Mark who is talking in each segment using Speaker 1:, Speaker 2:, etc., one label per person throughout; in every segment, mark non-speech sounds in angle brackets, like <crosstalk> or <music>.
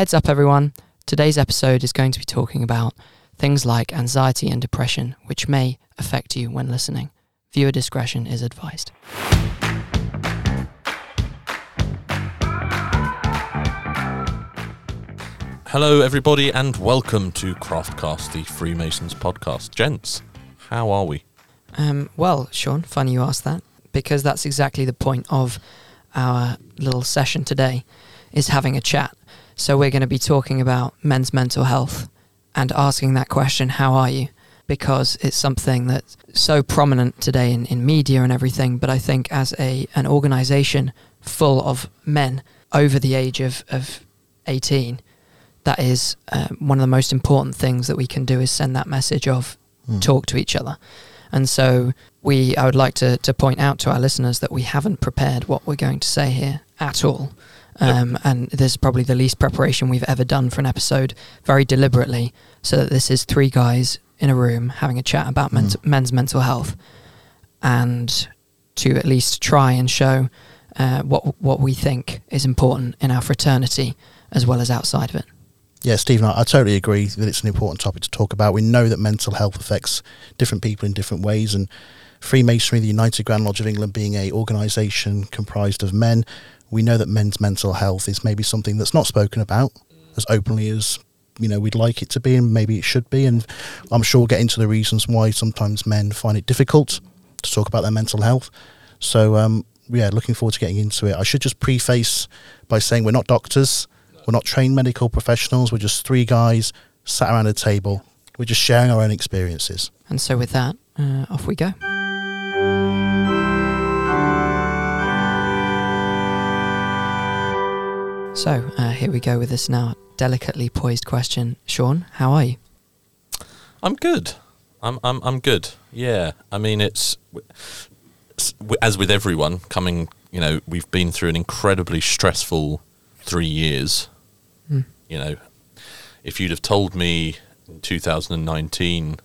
Speaker 1: Heads up, everyone. Today's episode is going to be talking about things like anxiety and depression, which may affect you when listening. Viewer discretion is advised.
Speaker 2: Hello, everybody, and welcome to Craftcast, the Freemasons podcast. Gents, how are we?
Speaker 1: Um, well, Shaun, funny you asked that because that's exactly the point of our little session today is having a chat. So we're going to be talking about men's mental health and asking that question, how are you? Because it's something that's so prominent today in, in media and everything. But I think as a an organization full of men over the age of, of 18, that is uh, one of the most important things that we can do is send that message of
Speaker 3: Mm.
Speaker 1: talk to each other. And so we I would like to, to point out to our listeners that we haven't prepared what we're going to say here at all.
Speaker 2: Yep.
Speaker 1: Um, and this is probably the least preparation we've ever done for an episode very deliberately so that this is three guys in a room having a chat about
Speaker 3: Mm.
Speaker 1: men's mental health and to at least try and show uh, what what we think is important in our fraternity as well as outside of it.
Speaker 3: Yeah, Stephen, I, I totally agree that it's an important topic to talk about. We know that mental health affects different people in different ways, and Freemasonry, the United Grand Lodge of England, being a organisation comprised of men, we know that men's mental health is maybe something that's not spoken about as openly as you know we'd like it to be, and maybe it should be. And I'm sure we'll get into the reasons why sometimes men find it difficult to talk about their mental health. So, um, yeah, looking forward to getting into it. I should just preface by saying we're not doctors. We're not trained medical professionals. We're just three guys sat around a table. We're just sharing our own experiences.
Speaker 1: And so with that, uh, off we go. So uh, here we go with this now delicately poised question. Shaun, how are you?
Speaker 2: I'm good. I'm I'm I'm good. Yeah. I mean, it's as with everyone coming. You know, we've been through an incredibly stressful three years.
Speaker 1: Hmm.
Speaker 2: You know, if you'd have told me in 2019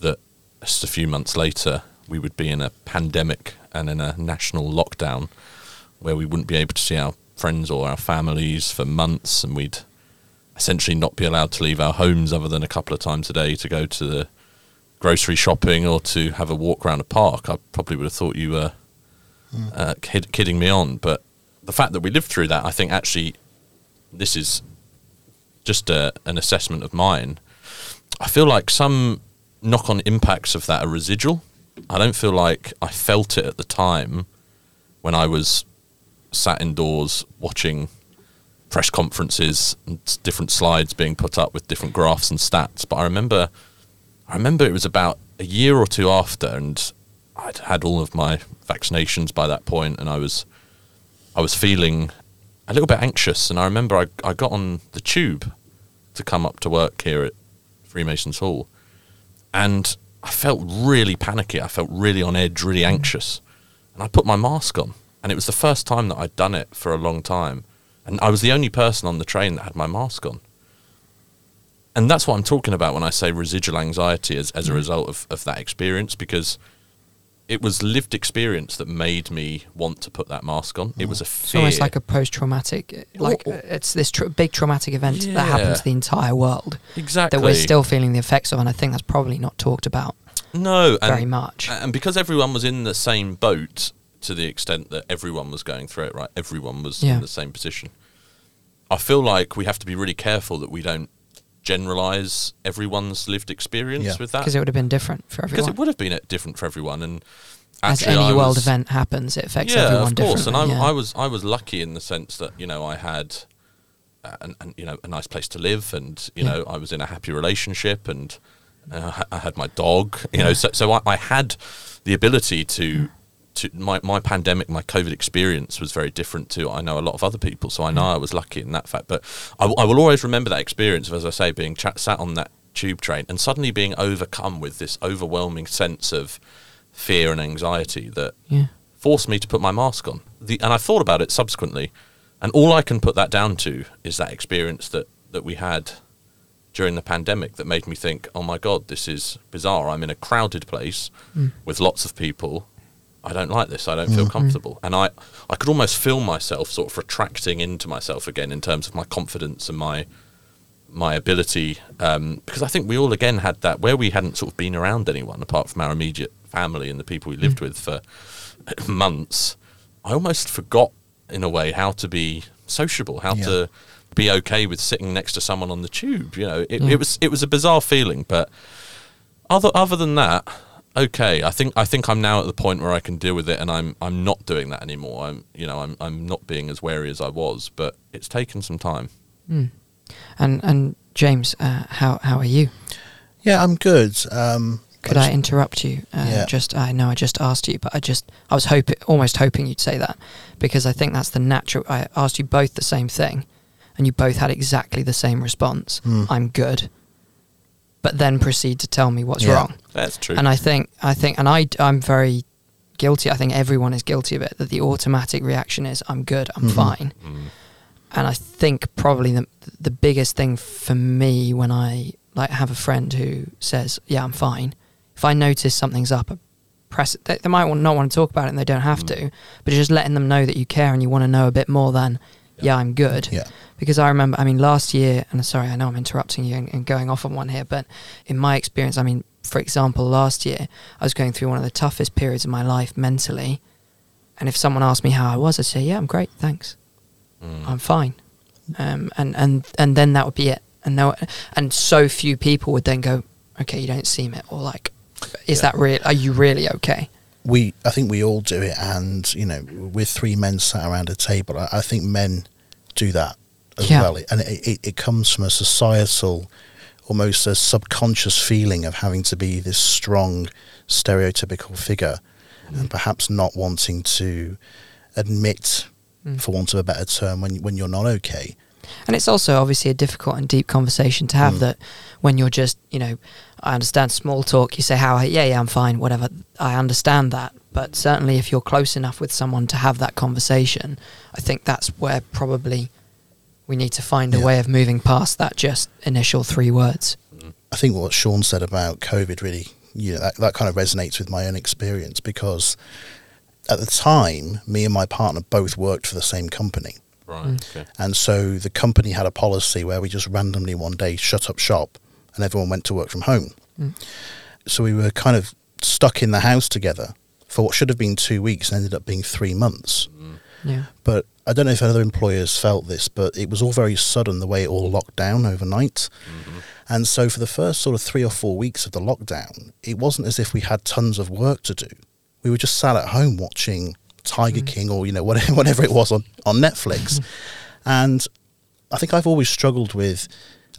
Speaker 2: that just a few months later we would be in a pandemic and in a national lockdown where we wouldn't be able to see our friends or our families for months and we'd essentially not be allowed to leave our homes other than a couple of times a day to go to the grocery shopping or to have a walk around a park, I probably would have thought you were uh, kid- kidding me on. But the fact that we lived through that, I think actually this is just a, an assessment of mine. I feel like some knock on impacts of that are residual. I don't feel like I felt it at the time when I was sat indoors watching press conferences and different slides being put up with different graphs and stats. But I remember, I remember it was about a year or two after, and I'd had all of my vaccinations by that point, and I was, I was feeling a little bit anxious. And I remember I, I got on the tube to come up to work here at Freemasons Hall, and I felt really panicky. I felt really on edge, really anxious, and I put my mask on, and it was the first time that I'd done it for a long time, and I was the only person on the train that had my mask on. And that's what I'm talking about when I say residual anxiety as, as a mm. result of, of that experience, because it was lived experience that made me want to put that mask on. It mm. was a
Speaker 1: It's almost like a post-traumatic, eh, like
Speaker 2: Or-
Speaker 1: uh, it's this tr- big traumatic event that happened to the entire world
Speaker 2: exactly
Speaker 1: that we're still feeling the effects of, and I think that's probably not talked about
Speaker 2: no and,
Speaker 1: very much.
Speaker 2: And because everyone was in the same boat to the extent that everyone was going through it, right? Everyone was
Speaker 1: Yeah.
Speaker 2: in the same position. I feel like we have to be really careful that we don't generalize everyone's lived experience
Speaker 3: Yeah.
Speaker 2: with that
Speaker 1: Because it would have been different for everyone.
Speaker 2: because it would have been uh, different for everyone and
Speaker 1: As any
Speaker 2: I
Speaker 1: world
Speaker 2: was-
Speaker 1: event happens, it affects
Speaker 2: yeah,
Speaker 1: everyone
Speaker 2: of course. And I,
Speaker 1: yeah.
Speaker 2: I was I was lucky in the sense that you know I had, uh, an, an, you know, a nice place to live, and you
Speaker 1: Yeah.
Speaker 2: know I was in a happy relationship, and uh, I had my dog. You know, so so I, I had the ability to. To my, my pandemic, my COVID experience was very different to I know a lot of other people, so I know I was lucky in that fact. But I will always remember that experience of, as I say, being chat, sat on that tube train and suddenly being overcome with this overwhelming sense of fear and anxiety that
Speaker 1: yeah.
Speaker 2: forced me to put my mask on. The, and I thought about it subsequently, and all I can put that down to is that experience that, that we had during the pandemic that made me think, oh my God, this is bizarre. I'm in a crowded place
Speaker 1: Mm.
Speaker 2: with lots of people, I don't like this. I don't feel mm-hmm. comfortable. And I, I could almost feel myself sort of retracting into myself again in terms of my confidence and my my ability. Um, because I think we all again had that where we hadn't sort of been around anyone apart from our immediate family and the people we lived mm. with for <clears throat> months. I almost forgot in a way how to be sociable, how
Speaker 3: Yeah.
Speaker 2: to be okay with sitting next to someone on the tube. You know, it,
Speaker 1: Yeah.
Speaker 2: it mm. was it was a bizarre feeling, but other other than that, okay. I think I think I'm now at the point where I can deal with it, and I'm I'm not doing that anymore. I'm you know I'm I'm not being as wary as I was, but it's taken some time.
Speaker 1: Mm. And and James, uh, how how are you?
Speaker 3: Yeah, I'm good. Um,
Speaker 1: Could
Speaker 3: I
Speaker 1: I interrupt you? Uh,
Speaker 3: Yeah.
Speaker 1: Just I know I just asked you, but I just I was hoping, almost hoping you'd say that because I think that's the natural. I asked you both the same thing, and you both had exactly the same response.
Speaker 3: Hmm.
Speaker 1: I'm good, but then proceed to tell me what's
Speaker 3: Yeah.
Speaker 1: wrong.
Speaker 2: That's true.
Speaker 1: And I think I think, and I I'm very guilty. I think everyone is guilty of it. That the automatic reaction is I'm good, I'm
Speaker 3: Mhm.
Speaker 1: fine.
Speaker 2: Mm.
Speaker 1: And I think probably the the biggest thing for me when I like have a friend who says, "Yeah, I'm fine." If I notice something's up, I press it. They, they might not want to talk about it, and they don't have
Speaker 2: Mm.
Speaker 1: to. But just letting them know that you care and you want to know a bit more than,
Speaker 2: Yeah.
Speaker 1: "Yeah, I'm good."
Speaker 3: Yeah.
Speaker 1: Because I remember, I mean, last year, and sorry, I know I'm interrupting you and, and going off on one here, but in my experience, I mean, for example, last year, I was going through one of the toughest periods of my life mentally. And if someone asked me how I was, I'd say, "Yeah, I'm great, thanks."
Speaker 2: Mm.
Speaker 1: I'm fine. Um, and, and, and then that would be it. And no, and so few people would then go, okay, you don't seem it. Or like, is
Speaker 2: Yeah.
Speaker 1: that real? Are you really okay?
Speaker 3: we I think we all do it, and you know, we're three men sat around a table. I, I think men do that as
Speaker 1: Yeah.
Speaker 3: well, and it, it, it comes from a societal, almost a subconscious feeling of having to be this strong, stereotypical figure, and perhaps not wanting to admit,
Speaker 1: Mm.
Speaker 3: for want of a better term, when when you're not okay.
Speaker 1: And it's also obviously a difficult and deep conversation to have
Speaker 3: Mm.
Speaker 1: that when you're just, you know, I understand small talk, you say, how, yeah, yeah, I'm fine, whatever. I understand that. But certainly if you're close enough with someone to have that conversation, I think that's where probably we need to find a
Speaker 3: Yeah.
Speaker 1: way of moving past that just initial three words.
Speaker 3: I think what Shaun said about COVID really, you know, that, that kind of resonates with my own experience because at the time, me and my partner both worked for the same company.
Speaker 2: Right.
Speaker 1: Mm.
Speaker 2: Okay.
Speaker 3: And so the company had a policy where we just randomly one day shut up shop and everyone went to work from home.
Speaker 1: Mm.
Speaker 3: So we were kind of stuck in the house together for what should have been two weeks and ended up being three months.
Speaker 2: Mm.
Speaker 1: Yeah.
Speaker 3: But I don't know if other employers felt this, but it was all very sudden the way it all locked down overnight.
Speaker 2: Mhm.
Speaker 3: And so for the first sort of three or four weeks of the lockdown, it wasn't as if we had tons of work to do. We were just sat at home watching Tiger
Speaker 1: Mm.
Speaker 3: King or you know <laughs> whatever, whatever it was on on Netflix. <laughs> and I think I've always struggled with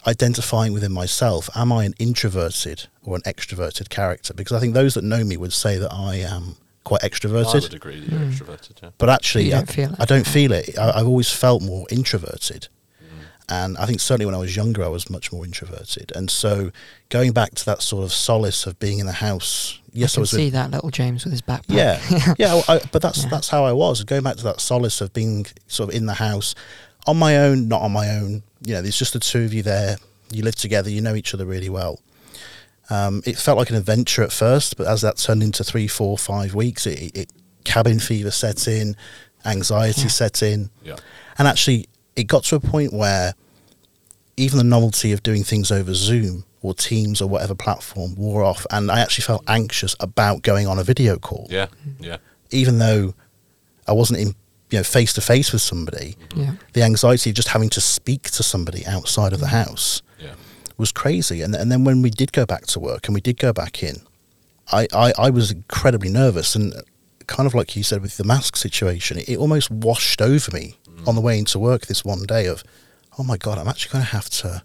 Speaker 3: identifying within myself: am I an introverted or an extroverted character? Because I think those that know me would say that I am quite
Speaker 2: I
Speaker 3: extroverted.
Speaker 2: would agree that you're
Speaker 1: Mm.
Speaker 2: extroverted. Yeah.
Speaker 3: But actually,
Speaker 1: don't
Speaker 3: I,
Speaker 1: feel.
Speaker 3: I don't feel it. I, I've always felt more introverted.
Speaker 2: Mm.
Speaker 3: And I think certainly when I was younger, I was much more introverted. And so going back to that sort of solace of being in the house, yes,
Speaker 1: I
Speaker 3: I, was.
Speaker 1: see
Speaker 3: With,
Speaker 1: that little James with his backpack.
Speaker 3: yeah, <laughs> yeah. I, but that's
Speaker 1: Yeah.
Speaker 3: that's how I was. Going back to that solace of being sort of in the house, on my own, not on my own. You know, there's just the two of you there. You live together. You know each other really well. Um, it felt like an adventure at first, but as that turned into three, four, five weeks, it, it, it cabin fever set in, anxiety
Speaker 1: Yeah.
Speaker 3: set in.
Speaker 2: Yeah.
Speaker 3: And actually, it got to a point where even the novelty of doing things over Zoom or Teams or whatever platform wore off. And I actually felt anxious about going on a video call,
Speaker 2: Yeah. Yeah.
Speaker 3: even though I wasn't in, you know, face to face with somebody.
Speaker 1: Yeah.
Speaker 3: The anxiety of just having to speak to somebody outside of the house
Speaker 2: Yeah.
Speaker 3: Was crazy. And, and then when we did go back to work and we did go back in, I, I, I was incredibly nervous. And kind of like you said with the mask situation, it, almost washed over me on the way into work this one day of, oh my God, I'm actually going to have to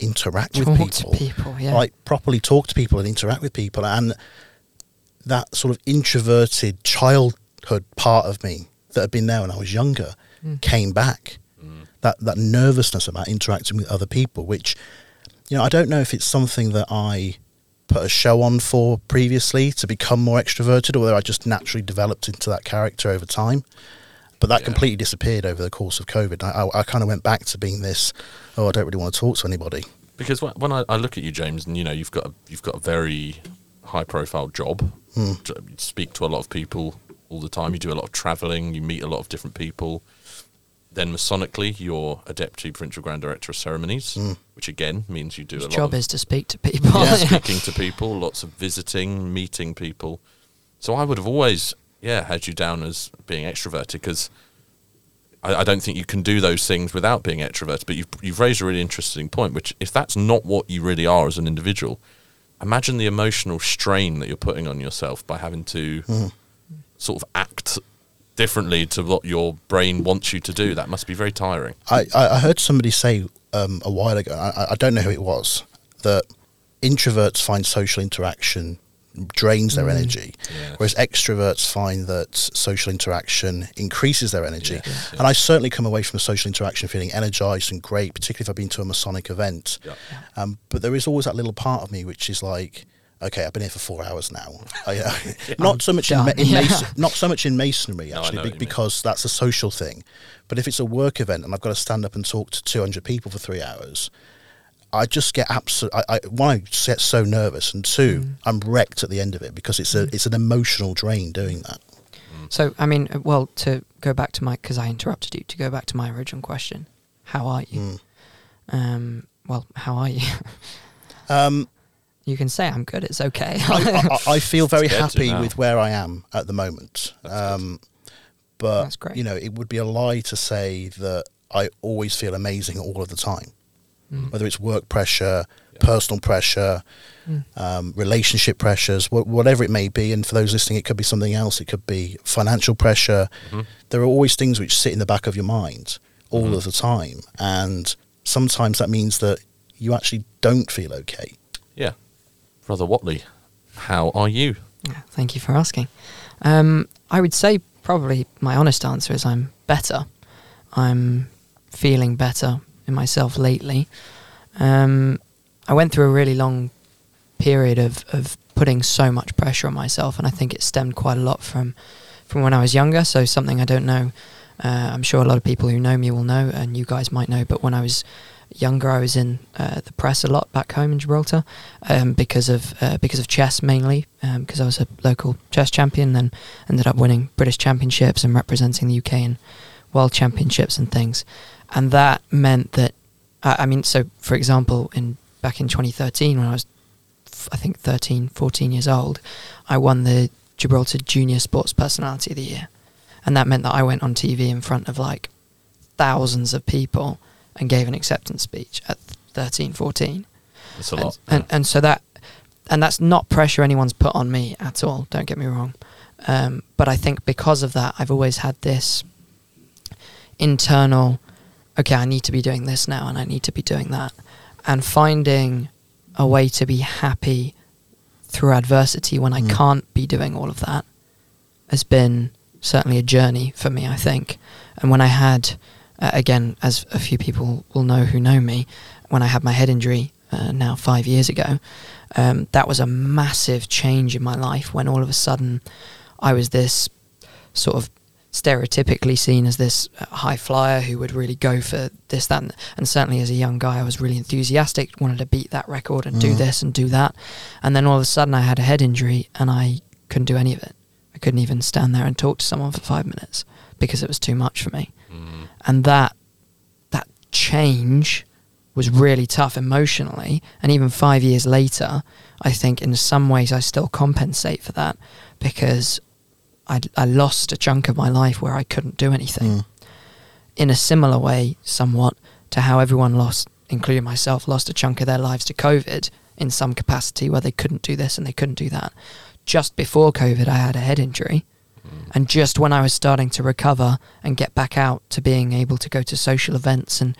Speaker 3: interact
Speaker 1: Talk
Speaker 3: with
Speaker 1: to
Speaker 3: people.
Speaker 1: people. Yeah.
Speaker 3: Like properly talk to people and interact with people. And that sort of introverted childhood part of me that had been there when I was younger
Speaker 1: Mm.
Speaker 3: came back
Speaker 2: Mm.
Speaker 3: that that nervousness about interacting with other people, which you know I don't know if it's something that I put a show on for previously to become more extroverted, or whether I just naturally developed into that character over time. But that
Speaker 2: Yeah.
Speaker 3: completely disappeared over the course of COVID. I, I, I kind of went back to being this. Oh, I don't really want to talk to anybody.
Speaker 2: Because when, when I, I look at you, James, and you know you've got a, you've got a very high profile job.
Speaker 3: Hmm.
Speaker 2: You speak to a lot of people all the time. You do a lot of traveling. You meet a lot of different people. Then Masonically, you're a deputy provincial grand director of ceremonies,
Speaker 3: Hmm.
Speaker 2: which again means you do
Speaker 1: His
Speaker 2: a lot
Speaker 1: job
Speaker 2: of
Speaker 1: is to speak to people.
Speaker 3: Yeah. <laughs>
Speaker 2: speaking to people, lots of visiting, meeting people. So I would have always, yeah, had you down as being extroverted because I, I don't think you can do those things without being extroverted. But you've, you've raised a really interesting point, which if that's not what you really are as an individual, imagine the emotional strain that you're putting on yourself by having to sort of act differently to what your brain wants you to do. That must be very tiring.
Speaker 3: I, I I heard somebody say um, a while ago, I, I don't know who it was, that introverts find social interaction drains their energy,
Speaker 2: Yes.
Speaker 3: whereas extroverts find that social interaction increases their energy.
Speaker 2: Yes, yes.
Speaker 3: And I certainly come away from a social interaction feeling energized and great, particularly if I've been to a Masonic event.
Speaker 2: Yeah.
Speaker 3: Um, but there is always that little part of me which is like, okay, I've been here for four hours now. I, <laughs> uh, <laughs> not so much in,
Speaker 1: done.
Speaker 3: in
Speaker 1: Yeah.
Speaker 3: mason- not so much in masonry actually,
Speaker 2: know
Speaker 3: be-
Speaker 2: what mean.
Speaker 3: because that's a social thing. But if it's a work event and I've got to stand up and talk to 200 people for three hours, I just get absolute. I, I one, I get so nervous, and two,
Speaker 1: Mm.
Speaker 3: I'm wrecked at the end of it because it's a it's an emotional drain doing that.
Speaker 1: So, I mean, uh, well, to go back to my, because I interrupted you, to go back to my original question, how are you?
Speaker 3: Mm.
Speaker 1: Um, well, how are you? <laughs>
Speaker 3: Um,
Speaker 1: you can say I'm good. It's okay.
Speaker 3: I, I, I <laughs> feel very happy with where I am at the moment.
Speaker 2: That's.
Speaker 3: Um, but
Speaker 1: That's great.
Speaker 3: you know, it would be a lie to say that I always feel amazing all of the time.
Speaker 1: Mm.
Speaker 3: Whether it's work pressure,
Speaker 2: Yeah.
Speaker 3: personal pressure,
Speaker 1: Mm.
Speaker 3: um, relationship pressures, wh- whatever it may be. And for those listening, it could be something else. It could be financial pressure.
Speaker 2: Mhm.
Speaker 3: There are always things which sit in the back of your mind all
Speaker 2: Mhm.
Speaker 3: of the time, and sometimes that means that you actually don't feel okay.
Speaker 2: Yeah. Brother Watley, how are you?
Speaker 1: Thank you for asking. Um, I would say probably my honest answer is I'm better. I'm feeling better in myself lately. Um, I went through a really long period of, of putting so much pressure on myself, and I think it stemmed quite a lot from from when I was younger. So something I don't know. Uh, I'm sure a lot of people who know me will know, and you guys might know. But when I was younger, I was in uh, the press a lot back home in Gibraltar um, because of uh, because of chess mainly. Because I was a local chess champion, then ended up winning British championships and representing the UK in world championships and things. And that meant that I I mean, so for example, in back in 2013 when I was f- I think 13, 14 years old, I won the Gibraltar Junior Sports Personality of the Year. And that meant that I went on TV in front of like thousands of people and gave an acceptance speech at 13, 14.
Speaker 2: That's a
Speaker 1: and,
Speaker 2: lot.
Speaker 1: And, and so that, and that's not pressure anyone's put on me at all. Don't get me wrong. Um, but I think because of that, I've always had this internal, okay, I need to be doing this now and I need to be doing that. And finding a way to be happy through adversity when I
Speaker 3: Mm.
Speaker 1: can't be doing all of that has been certainly a journey for me, I think. And when I had, uh, again, as a few people will know who know me, when I had my head injury uh, now five years ago, um, that was a massive change in my life when all of a sudden I was this sort of stereotypically seen as this uh, high flyer who would really go for this, that, and, and certainly as a young guy, I was really enthusiastic, wanted to beat that record and do
Speaker 3: Mhm.
Speaker 1: this and do that. And then all of a sudden I had a head injury and I couldn't do any of it. I couldn't even stand there and talk to someone for five minutes because it was too much for me. And that that change was really tough emotionally. And even five years later, I think in some ways I still compensate for that because I, I lost a chunk of my life where I couldn't do anything.
Speaker 3: Mm.
Speaker 1: In a similar way, somewhat to how everyone lost, including myself, lost a chunk of their lives to COVID in some capacity where they couldn't do this and they couldn't do that. Just before COVID, I had a head injury. And just when I was starting to recover and get back out to being able to go to social events and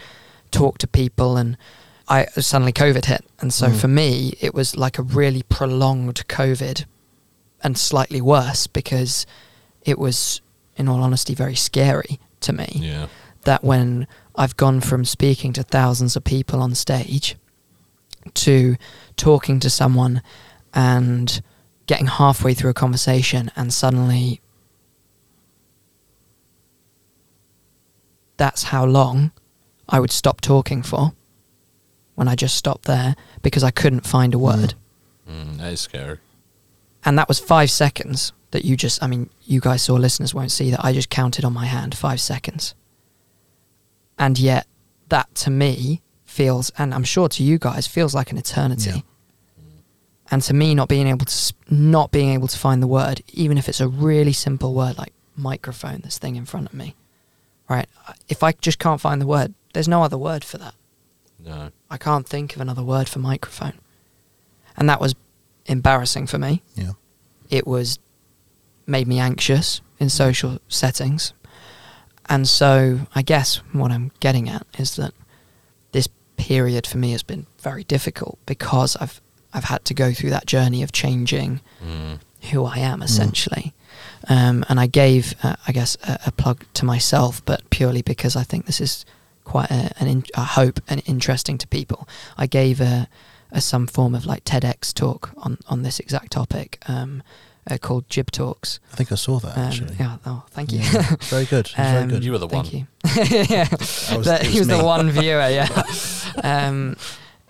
Speaker 1: talk to people, and I suddenly COVID hit. And so
Speaker 3: Mm.
Speaker 1: for me, it was like a really prolonged COVID and slightly worse because it was, in all honesty, very scary to me
Speaker 2: Yeah.
Speaker 1: that when I've gone from speaking to thousands of people on stage to talking to someone and getting halfway through a conversation and suddenly that's how long I would stop talking for when I just stopped there because I couldn't find a word.
Speaker 2: Mm, that is scary.
Speaker 1: and that was five seconds that you just, I mean, you guys saw, listeners won't see that I just counted on my hand five seconds. And yet, that to me feels, and I'm sure to you guys, feels like an eternity.
Speaker 3: Yeah.
Speaker 1: And to me, not being able to, not being able to find the word, even if it's a really simple word like microphone, this thing in front of me, right? If I just can't find the word, there's no other word for that.
Speaker 2: No.
Speaker 1: I can't think of another word for microphone. And that was embarrassing for me.
Speaker 3: Yeah.
Speaker 1: It was made me anxious in social settings. And so I guess what I'm getting at is that this period for me has been very difficult because I've I've had to go through that journey of changing
Speaker 2: Mm.
Speaker 1: who I am essentially. Um, and I gave, uh, I guess, a, a plug to myself, but purely because I think this is quite a, an in, I hope and interesting to people. I gave a, a some form of like TEDx talk on on this exact topic um, uh, called GibTalks.
Speaker 3: I think I saw that
Speaker 1: Um,
Speaker 3: actually.
Speaker 1: yeah. Oh, thank you.
Speaker 3: Yeah. <laughs> very good. It was very
Speaker 1: Um,
Speaker 3: good.
Speaker 2: You were the one.
Speaker 1: Thank you. <laughs> yeah,
Speaker 3: was-
Speaker 1: That-
Speaker 3: it
Speaker 1: he was
Speaker 3: was
Speaker 1: the one viewer. Yeah. <laughs> um,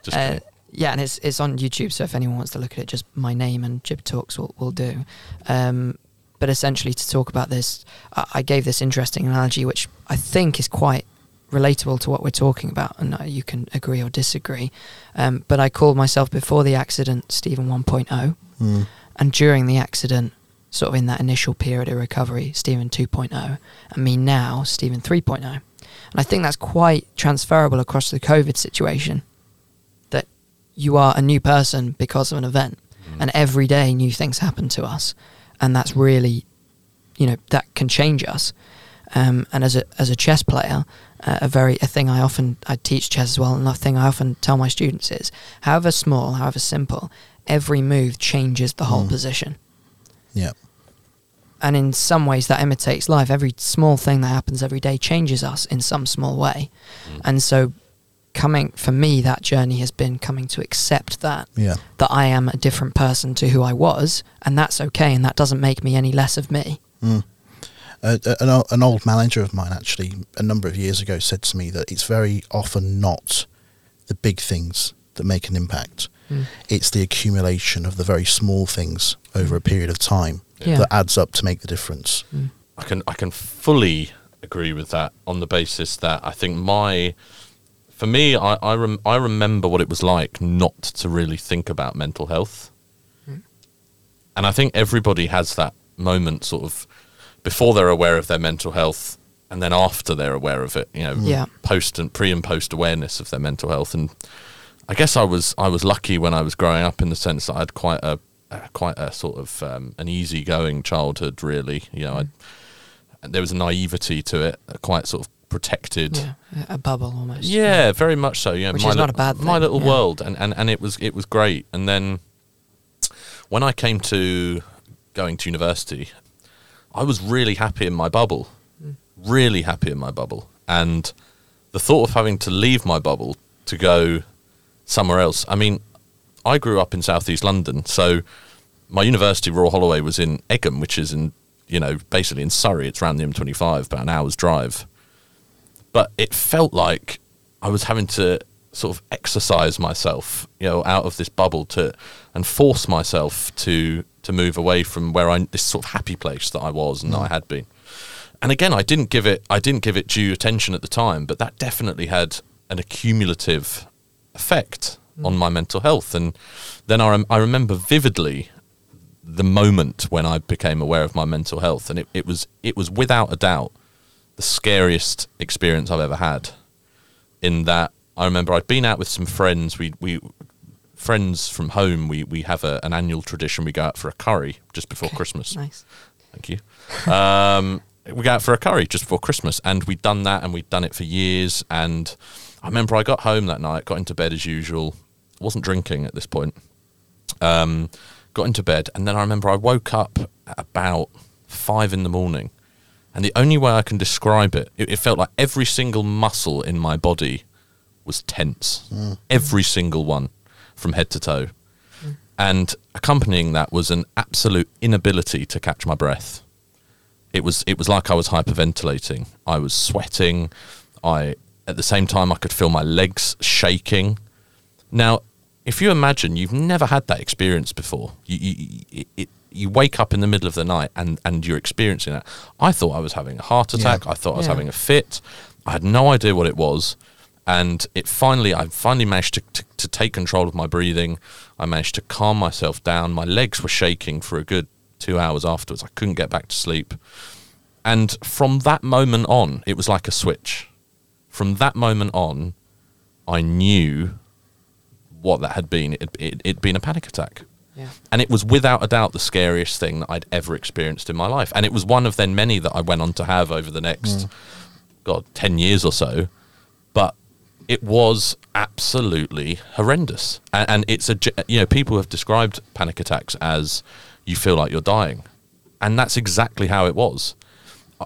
Speaker 2: Just
Speaker 1: uh, yeah, and it's it's on YouTube. So if anyone wants to look at it, just my name and GibTalks will will do. Um, but essentially, to talk about this, I, I gave this interesting analogy, which I think is quite relatable to what we're talking about, and you can agree or disagree. Um, but I called myself before the accident Stephen 1.0,
Speaker 3: Mm.
Speaker 1: and during the accident, sort of in that initial period of recovery, Stephen 2.0, and me now, Stephen 3.0. And I think that's quite transferable across the COVID situation. That you are a new person because of an event,
Speaker 2: Mm.
Speaker 1: and every day new things happen to us, and that's really, you know, that can change us. Um, and as a as a chess player, uh, a very a thing I often I teach chess as well, and a thing I often tell my students is, however small, however simple, every move changes the whole
Speaker 3: Mm.
Speaker 1: position
Speaker 3: Yeah.
Speaker 1: and in some ways that imitates life every small thing that happens every day changes us in some small way
Speaker 2: Mm.
Speaker 1: and so coming for me that journey has been coming to accept that
Speaker 3: Yeah.
Speaker 1: that I am a different person to who I was and that's okay and that doesn't make me any less of me
Speaker 3: Mm. Uh, an, an old manager of mine, actually, a number of years ago, said to me that it's very often not the big things that make an impact.
Speaker 1: Mm.
Speaker 3: It's the accumulation of the very small things over a period of time
Speaker 1: Yeah.
Speaker 3: that adds up to make the difference.
Speaker 1: Mm.
Speaker 2: I can I can fully agree with that on the basis that I think my for me I I, rem, I remember what it was like not to really think about mental health.
Speaker 1: Mm.
Speaker 2: And I think everybody has that moment sort of before they're aware of their mental health and then after they're aware of it, you know,
Speaker 1: Yeah.
Speaker 2: post and pre and post awareness of their mental health and I guess I was I was lucky when I was growing up in the sense that I had quite a, a quite a sort of um, an easygoing childhood. Really, you know, I, and there was a naivety to it, a quite sort of protected.
Speaker 1: yeah a- bubble almost
Speaker 2: Yeah, very much so. Yeah,
Speaker 1: Which
Speaker 2: my
Speaker 1: is not
Speaker 2: lit-
Speaker 1: a bad thing.
Speaker 2: My little
Speaker 1: yeah.
Speaker 2: world, and, and and it was it was great. And then when I came to going to university, I was really happy in my bubble,
Speaker 1: Mm.
Speaker 2: really happy in my bubble, and the thought of having to leave my bubble to go somewhere else. I mean, I grew up in southeast London, so my university, Royal Holloway, was in Egham, which is in you know basically in Surrey. It's around the M25, about an hour's drive. But it felt like I was having to sort of exercise myself, you know, out of this bubble to and force myself to to move away from where I this sort of happy place that I was and that mm. I had been. And again, I didn't give it I didn't give it due attention at the time, but that definitely had an accumulative effect mm. on my mental health. And then I, rem- I remember vividly the moment when I became aware of my mental health, and it, it was it was without a doubt the scariest experience I've ever had. In that, I remember I'd been out with some friends. We we friends from home. We we have a, an annual tradition. We go out for a curry just before
Speaker 1: Okay,
Speaker 2: Christmas.
Speaker 1: nice
Speaker 2: Thank you. Um, <laughs> we go out for a curry just before Christmas, and we'd done that, and we'd done it for years. And I remember I got home that night, got into bed as usual. wasn't drinking at this point. Um, got into bed, and then I remember I woke up at about five in the morning, and the only way I can describe it, it, it felt like every single muscle in my body was tense, mm. every single one, from head to toe. Mm. And accompanying that was an absolute inability to catch my breath. It was it was like I was hyperventilating. I was sweating. I at the same time I could feel my legs shaking. Now, if you imagine you've never had that experience before, you, you, it, it you wake up in the middle of the night and and you're experiencing that. I thought I was having a heart attack. I thought I was
Speaker 1: Yeah.
Speaker 2: having a fit. I had no idea what it was. And it finally, I finally managed to, to, to take control of my breathing. I managed to calm myself down. My legs were shaking for a good two hours afterwards. I couldn't get back to sleep. And from that moment on, it was like a switch. From that moment on, I knew what that had been. It, it, it'd been a panic attack.
Speaker 1: Yeah.
Speaker 2: And it was without a doubt the scariest thing that I'd ever experienced in my life. And it was one of then many that I went on to have over the next, mm. God, 10 years or so. But it was absolutely horrendous. And, and it's a, you know, people have described panic attacks as you feel like you're dying. And that's exactly how it was.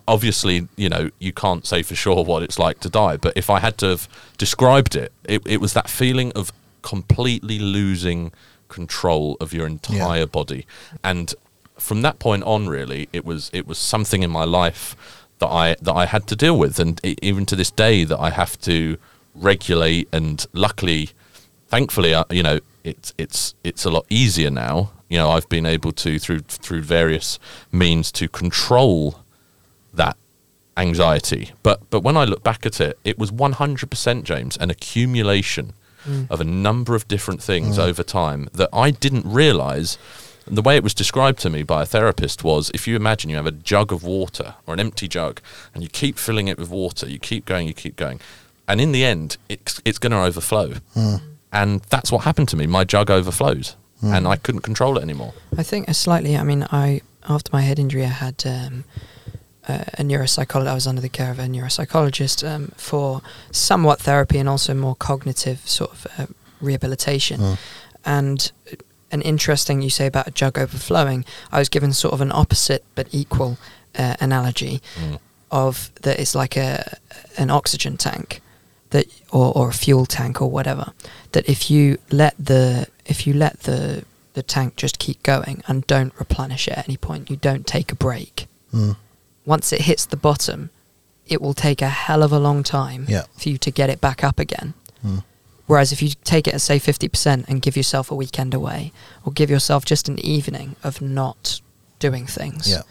Speaker 2: Obviously, you know, you can't say for sure what it's like to die. But if I had to have described it, it, it was that feeling of completely losing control of your entire body. And from that point on, really, it was it was something in my life that I that I had to deal with, and e even to this day, that I have to regulate. And luckily, thankfully, uh, you know, it's it's it's a lot easier now. You know, I've been able to through through various means to control that anxiety. But but when I look back at it, it was 100% James an accumulation Mm. of a number of different things mm. over time that I didn't realize. And the way it was described to me by a therapist was if you imagine you have a jug of water or an empty jug and you keep filling it with water, you keep going, you keep going. And in the end, it's, it's going to overflow. Mm. And that's what happened to me. My jug overflowed and I couldn't control it anymore.
Speaker 1: I think a slightly. I mean, I after my head injury, I had um, a, neuropsychologist. I was under the care of a neuropsychologist um, for somewhat therapy and also more cognitive sort of uh, rehabilitation. And an interesting you say about a jug overflowing. I was given sort of an opposite but equal uh, analogy
Speaker 2: Mm.
Speaker 1: of that it's like a an oxygen tank that or, or a fuel tank or whatever that if you let the if you let the the tank just keep going and don't replenish it at any point you don't take a break
Speaker 3: Mm.
Speaker 1: Once it hits the bottom it will take a hell of a long time
Speaker 3: Yeah.
Speaker 1: for you to get it back up again
Speaker 3: Mm.
Speaker 1: whereas if you take it at say 50% and give yourself a weekend away or give yourself just an evening of not doing things
Speaker 3: Yeah.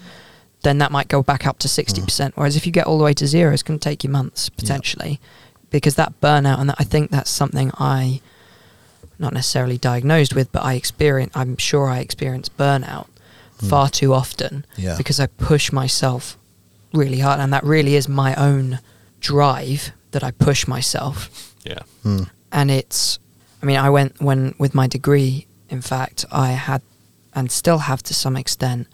Speaker 1: then that might go back up to 60%. Whereas if you get all the way to zero, it's going to take you months potentially because that burnout, and that, I think that's something I, not necessarily diagnosed with, but I experience, I'm sure I experience burnout
Speaker 3: Mm.
Speaker 1: far too often
Speaker 3: Yeah.
Speaker 1: because I push myself really hard. And that really is my own drive that I push myself
Speaker 2: Yeah.
Speaker 3: Mm.
Speaker 1: and it's i mean i went when with my degree in fact i had and still have to some extent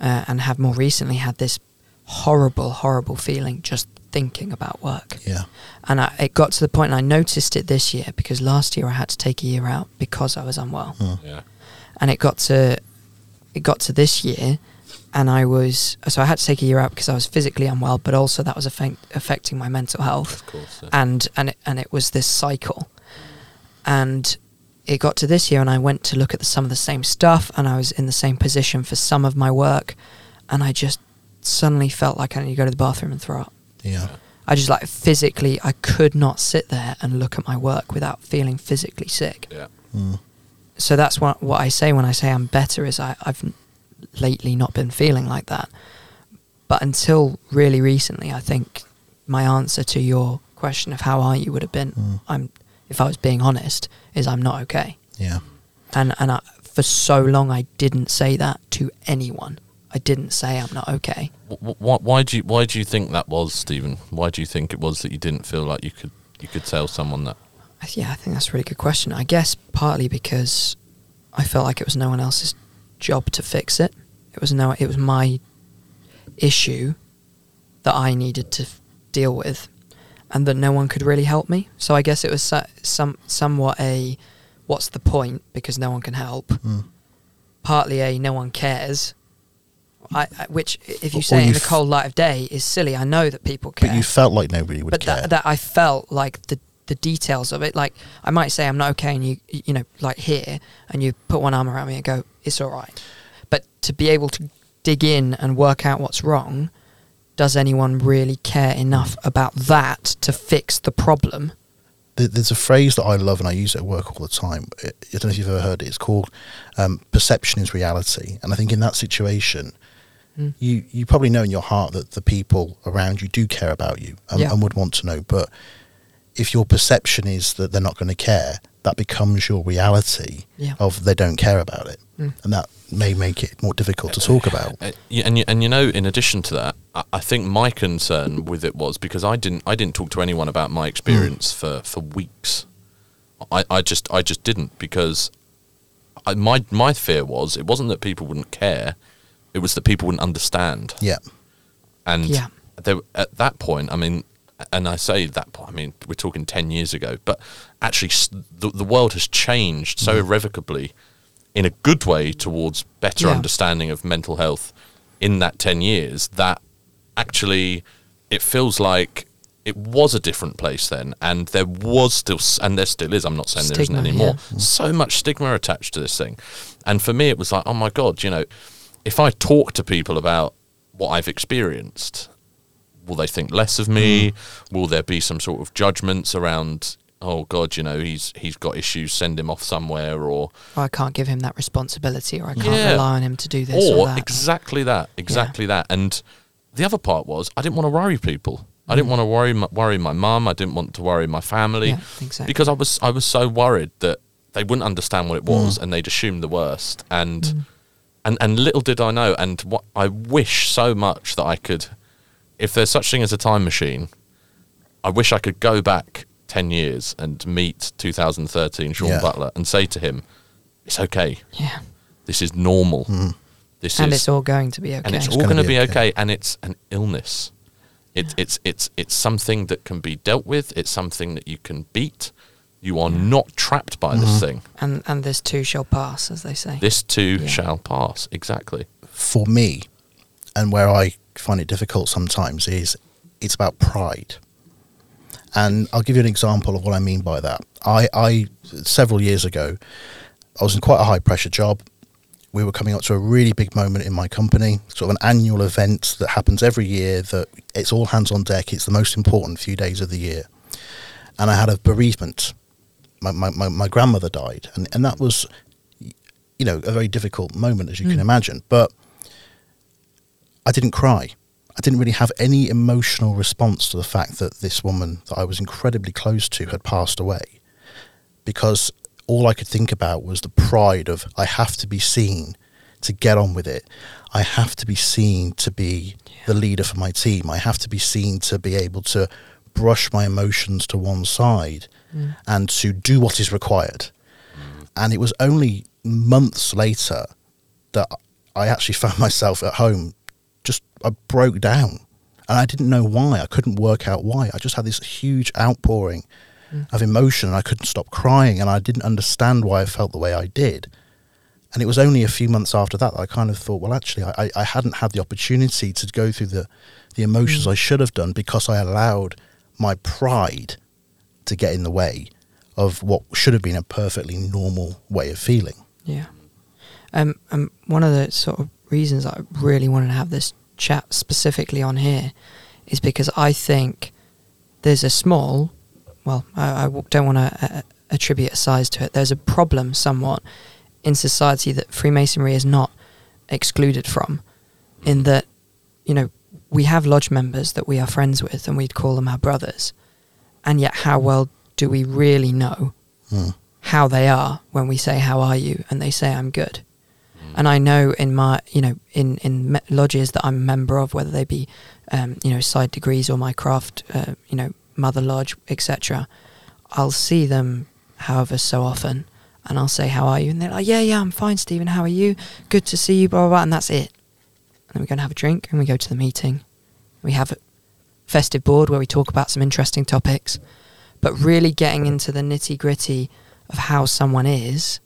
Speaker 1: uh, and have more recently had this horrible horrible feeling just thinking about work
Speaker 3: Yeah.
Speaker 1: and I, it got to the point and i noticed it this year because last year i had to take a year out because i was unwell
Speaker 3: Mm.
Speaker 2: Yeah.
Speaker 1: and it got to it got to this year and I was so I had to take a year out because I was physically unwell but also that was affect, affecting my mental health
Speaker 2: Of course. yeah.
Speaker 1: and and it, and it was this cycle and it got to this year and I went to look at the, some of the same stuff and I was in the same position for some of my work and I just suddenly felt like I need to go to the bathroom and throw up
Speaker 3: Yeah.
Speaker 1: I just like physically I could not sit there and look at my work without feeling physically sick
Speaker 2: yeah.
Speaker 3: Mm.
Speaker 1: so that's what what I say when I say I'm better is I, I've n- lately not been feeling like that. But until really recently, I think my answer to your question of how are you would have been
Speaker 3: Mm.
Speaker 1: I'm if I was being honest is I'm not okay.
Speaker 3: Yeah.
Speaker 1: And and I, for so long I didn't say that to anyone. I didn't say I'm not okay.
Speaker 2: Wh- wh- why do you why do you think that was, Stephen? Why do you think it was that you didn't feel like you could you could tell someone that?
Speaker 1: Yeah, I think that's a really good question. I guess partly because I felt like it was no one else's job to fix it. It was no, it was my issue that I needed to f- deal with, and that no one could really help me. So I guess it was so, some somewhat a what's the point because no one can help.
Speaker 3: Mm.
Speaker 1: Partly a no one cares. I, I, which, if you
Speaker 3: Or-
Speaker 1: say it in the cold light of day, is silly. I know that people care
Speaker 3: But you felt like nobody would
Speaker 1: but
Speaker 3: care.
Speaker 1: that, that I felt like the the details of it. Like I might say I'm not okay, and you you know like here, and you put one arm around me and go, it's all right. But to be able to dig in and work out what's wrong, does anyone really care enough about that to fix the problem?
Speaker 3: there's a phrase that I love and I use it at work all the time. I I don't know if you've ever heard it. It's called um, "perception is reality," and I think in that situation,
Speaker 1: Mm.
Speaker 3: you you probably know in your heart that the people around you do care about you and,
Speaker 1: Yeah.
Speaker 3: and would want to know. But if your perception is that they're not going to care, that becomes your reality
Speaker 1: Yeah.
Speaker 3: of they don't care about it,
Speaker 1: Mm.
Speaker 3: and that may make it more difficult to talk about.
Speaker 2: Uh, and you, and you know, in addition to that, I, I think my concern with it was because I didn't I didn't talk to anyone about my experience for, for weeks. I, I just I just didn't because I, my my fear was it wasn't that people wouldn't care, it was that people wouldn't understand.
Speaker 3: Yeah,
Speaker 2: And
Speaker 1: Yeah.
Speaker 2: there, at that point, I mean, and I say that I mean, we're talking 10 years ago, but actually the, the world has changed so mm-hmm. irrevocably in a good way towards better
Speaker 1: Yeah.
Speaker 2: understanding of mental health in that 10 years that actually it feels like it was a different place then and there was still and there still is i'm not saying there isn't anymore
Speaker 1: yeah. Mm.
Speaker 2: so much stigma attached to this thing and for me it was like oh my god you know if i talk to people about what i've experienced will they think less of me will there be some sort of judgments around oh god you know he's he's got issues send him off somewhere or
Speaker 1: Or I can't give him that responsibility, or I can't
Speaker 2: Yeah.
Speaker 1: rely on him to do this or,
Speaker 2: or
Speaker 1: that.
Speaker 2: exactly that exactly that and the other part was i didn't want to worry people i didn't want to worry my, worry my mum i didn't want to worry my family
Speaker 1: Mm. Yeah, exactly.
Speaker 2: because i was i was so worried that they wouldn't understand what it was and they'd assume the worst and
Speaker 1: Mm.
Speaker 2: and and little did i know and what i wish so much that i could if there's such thing as a time machine i wish i could go back 10 years and meet 2013 shaun
Speaker 3: Yeah.
Speaker 2: butler and say to him it's okay
Speaker 1: yeah,
Speaker 2: this is normal
Speaker 3: Mm.
Speaker 2: this
Speaker 1: and
Speaker 2: is
Speaker 1: it's all going to be okay.
Speaker 2: and it's,
Speaker 3: It's
Speaker 2: all
Speaker 3: gonna be
Speaker 2: be
Speaker 3: okay.
Speaker 2: okay. and it's an illness it, it's it's it's something that can be dealt with it's something that you can beat you are not trapped by
Speaker 3: Mm-hmm.
Speaker 2: this thing
Speaker 1: and and this too shall pass, as they say.
Speaker 2: this too
Speaker 1: Yeah.
Speaker 2: shall pass exactly
Speaker 3: for me, and where I find it difficult sometimes is it's about pride. And I'll give you an example of what I mean by that. I, I several years ago, I was in quite a high pressure job. We were coming up to a really big moment in my company, sort of an annual event that happens every year. That it's all hands on deck. It's the most important few days of the year, and I had a bereavement. My my, my, my grandmother died, and, and that was, you know, a very difficult moment as you can
Speaker 1: Mm.
Speaker 3: imagine. But I didn't cry. I didn't really have any emotional response to the fact that this woman that I was incredibly close to had passed away. Because all I could think about was the pride of I have to be seen to get on with it. I have to be seen to be the leader for my team. I have to be seen to be able to brush my emotions to one side
Speaker 1: Mm.
Speaker 3: and to do what is required. And it was only months later that I actually found <laughs> myself at home I broke down and I didn't know why. I couldn't work out why. I just had this huge outpouring of emotion and I couldn't stop crying and I didn't understand why I felt the way I did. And it was only a few months after that, that I kind of thought, well, actually, I, I hadn't had the opportunity to go through the, the emotions I should have done because I allowed my pride to get in the way of what should have been a perfectly normal way of feeling.
Speaker 1: Yeah. Um, um, one of the sort of reasons I really wanted to have this chat specifically on here is because I think there's a small, well, I don't want to uh, attribute a size to it. There's a problem somewhat in society that Freemasonry is not excluded from, in that, you know, we have lodge members that we are friends with and we'd call them our brothers. And yet, how well do we really know
Speaker 3: Hmm.
Speaker 1: how they are when we say how are you and they say i'm good and i know in my you know in in lodges that i'm a member of whether they be um, you know side degrees or my craft uh, you know mother lodge etc i'll see them however so often and i'll say how are you? And they're like yeah yeah i'm fine stephen. How are you? Good to see you blah blah blah and that's it. And then we go and have a drink and we go to the meeting. We have a festive board where we talk about some interesting topics. But really getting into the nitty gritty of how someone is,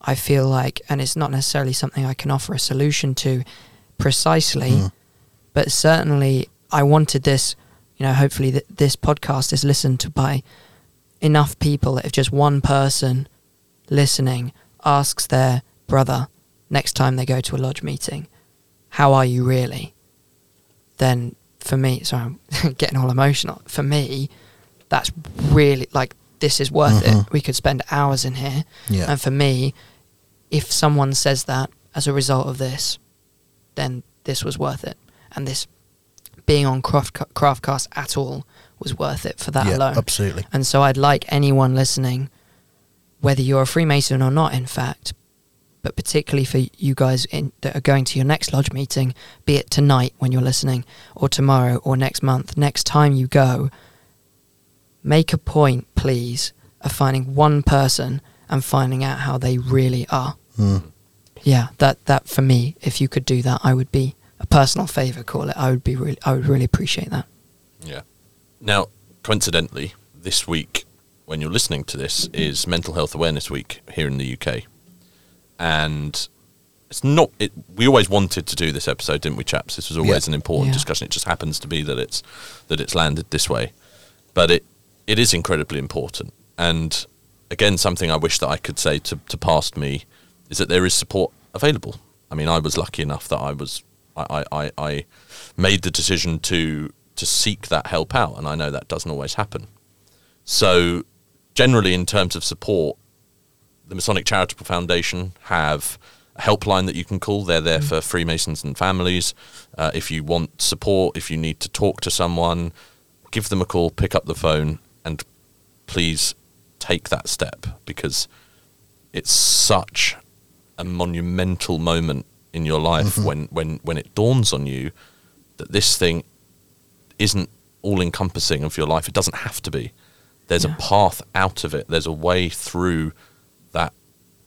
Speaker 1: I feel like, and it's not necessarily something I can offer a solution to precisely,
Speaker 3: Mm.
Speaker 1: but certainly I wanted this, you know, hopefully th- this podcast is listened to by enough people that if just one person listening asks their brother next time they go to a lodge meeting, how are you really? Then for me, sorry, I'm <laughs> getting all emotional. For me, that's really like this is worth
Speaker 3: Mhm.
Speaker 1: it. We could spend hours in here.
Speaker 3: Yeah.
Speaker 1: And for me, if someone says that as a result of this, then this was worth it. And this being on Craft, Craftcast at all was worth it for that
Speaker 3: yeah,
Speaker 1: alone.
Speaker 3: absolutely.
Speaker 1: And so I'd like anyone listening, whether you're a Freemason or not, in fact, but particularly for you guys in, that are going to your next lodge meeting, be it tonight when you're listening, or tomorrow, or next month, next time you go, make a point, please, of finding one person and finding out how they really are.
Speaker 3: Mm.
Speaker 1: Yeah, that that for me, if you could do that, I would be a personal favor. Call it. I would be really. I would really appreciate that.
Speaker 2: Yeah. Now, coincidentally, this week, when you're listening to this, is Mental Health Awareness Week here in the UK, and it's not. It, we always wanted to do this episode, didn't we, chaps? This was always
Speaker 3: Yeah.
Speaker 2: an important
Speaker 1: Yeah.
Speaker 2: discussion. It just happens to be that it's that it's landed this way, but it it is incredibly important. And again, something I wish that I could say to to past me is that there is support available. I mean, I was lucky enough that I was I, I, I- made the decision to to seek that help out, and I know that doesn't always happen. So, generally, in terms of support, the Masonic Charitable Foundation have a helpline that you can call. They're there for Freemasons and families. Uh, if you want support, if you need to talk to someone, give them a call, pick up the phone, and please take that step because it's such a monumental moment in your life mm-hmm. when, when, when it dawns on you that this thing isn't all encompassing of your life. It doesn't have to be. There's
Speaker 1: Yeah.
Speaker 2: a path out of it. There's a way through that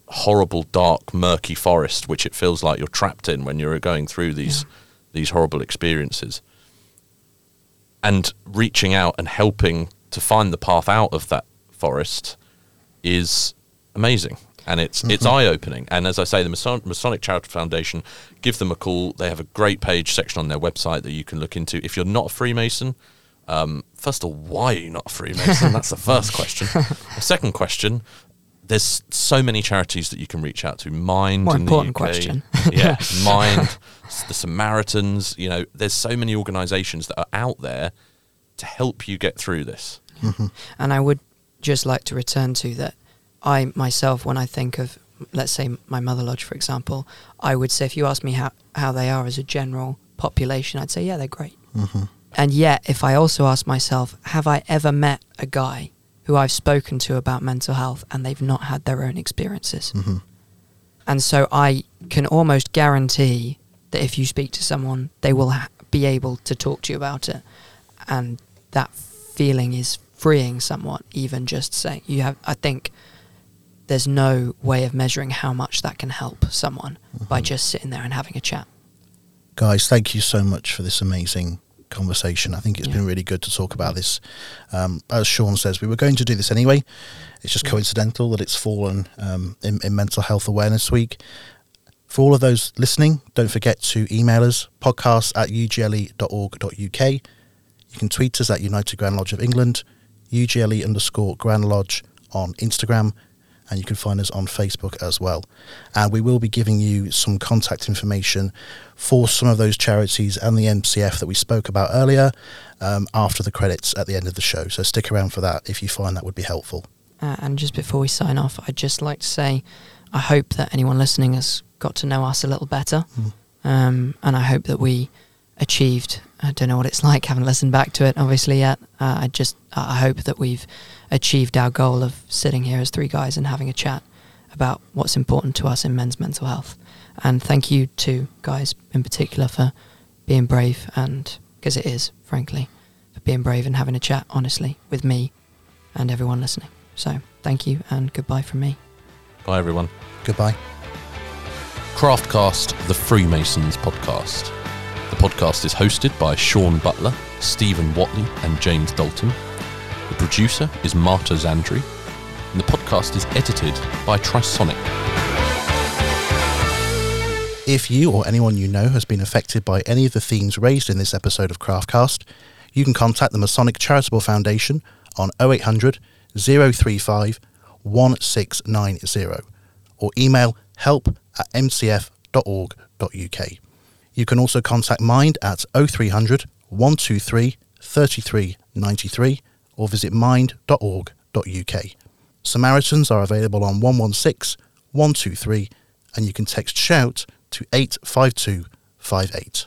Speaker 2: horrible, dark, murky forest, which it feels like you're trapped in when you're going through these these horrible experiences. And reaching out and helping to find the path out of that forest is amazing. And it's it's eye opening. And as I say, the Mason- Masonic Charitable Foundation, give them a call. They have a great page section on their website that you can look into. If you're not a Freemason, um, first of all, why are you not a Freemason? That's the first question. <laughs> The second question, there's so many charities that you can reach out to. Mind
Speaker 1: More
Speaker 2: in
Speaker 1: important
Speaker 2: the UK.
Speaker 1: question. <laughs>
Speaker 2: yeah, <laughs> Mind, the Samaritans. You know, there's so many organisations that are out there to help you get through this.
Speaker 1: And I would just like to return to that. I myself, when I think of, let's say, my mother lodge, for example, I would say, if you ask me how, how they are as a general population, I'd say, yeah, they're great.
Speaker 3: hmm
Speaker 1: And yet, if I also ask myself, have I ever met a guy who I've spoken to about mental health and they've not had their own experiences?
Speaker 3: hmm
Speaker 1: And so I can almost guarantee that if you speak to someone, they will ha- be able to talk to you about it. And that feeling is freeing somewhat, even just saying, you have, I think there's no way of measuring how much that can help someone by
Speaker 3: Mhm.
Speaker 1: just sitting there and having a chat.
Speaker 3: Guys, thank you so much for this amazing conversation. I think it's
Speaker 1: Yeah.
Speaker 3: been really good to talk about this. Um, as Shaun says, we were going to do this anyway. It's just
Speaker 1: Yeah.
Speaker 3: coincidental that it's fallen um, in, in Mental Health Awareness Week. For all of those listening, don't forget to email us podcasts at ugle.org.uk. You can tweet us at United Grand Lodge of England, UGLE underscore Grand Lodge on Instagram, and you can find us on Facebook as well. And we will be giving you some contact information for some of those charities and the MCF that we spoke about earlier um, after the credits at the end of the show. So stick around for that if you find that would be helpful.
Speaker 1: Uh, and just before we sign off, I'd just like to say I hope that anyone listening has got to know us a little better.
Speaker 3: Mm.
Speaker 1: Um, and I hope that we achieved, I don't know what it's like, haven't listened back to it obviously yet. Uh, I just, I hope that we've achieved our goal of sitting here as three guys and having a chat about what's important to us in men's mental health. And thank you to guys in particular for being brave and, because it is, frankly, for being brave and having a chat honestly with me and everyone listening. So thank you and goodbye from me.
Speaker 2: Bye, everyone.
Speaker 3: Goodbye.
Speaker 2: Craftcast, the Freemasons podcast. The podcast is hosted by Shaun Butler, Stephen Watley, and James Dalton. The producer is Marta Zandri, and the podcast is edited by Trisonic.
Speaker 3: If you or anyone you know has been affected by any of the themes raised in this episode of Craftcast, you can contact the Masonic Charitable Foundation on 0800 035 1690 or email help at mcf.org.uk. You can also contact Mind at 0300 123 3393 or visit mind.org.uk. Samaritans are available on 116 123 and you can text shout to 85258.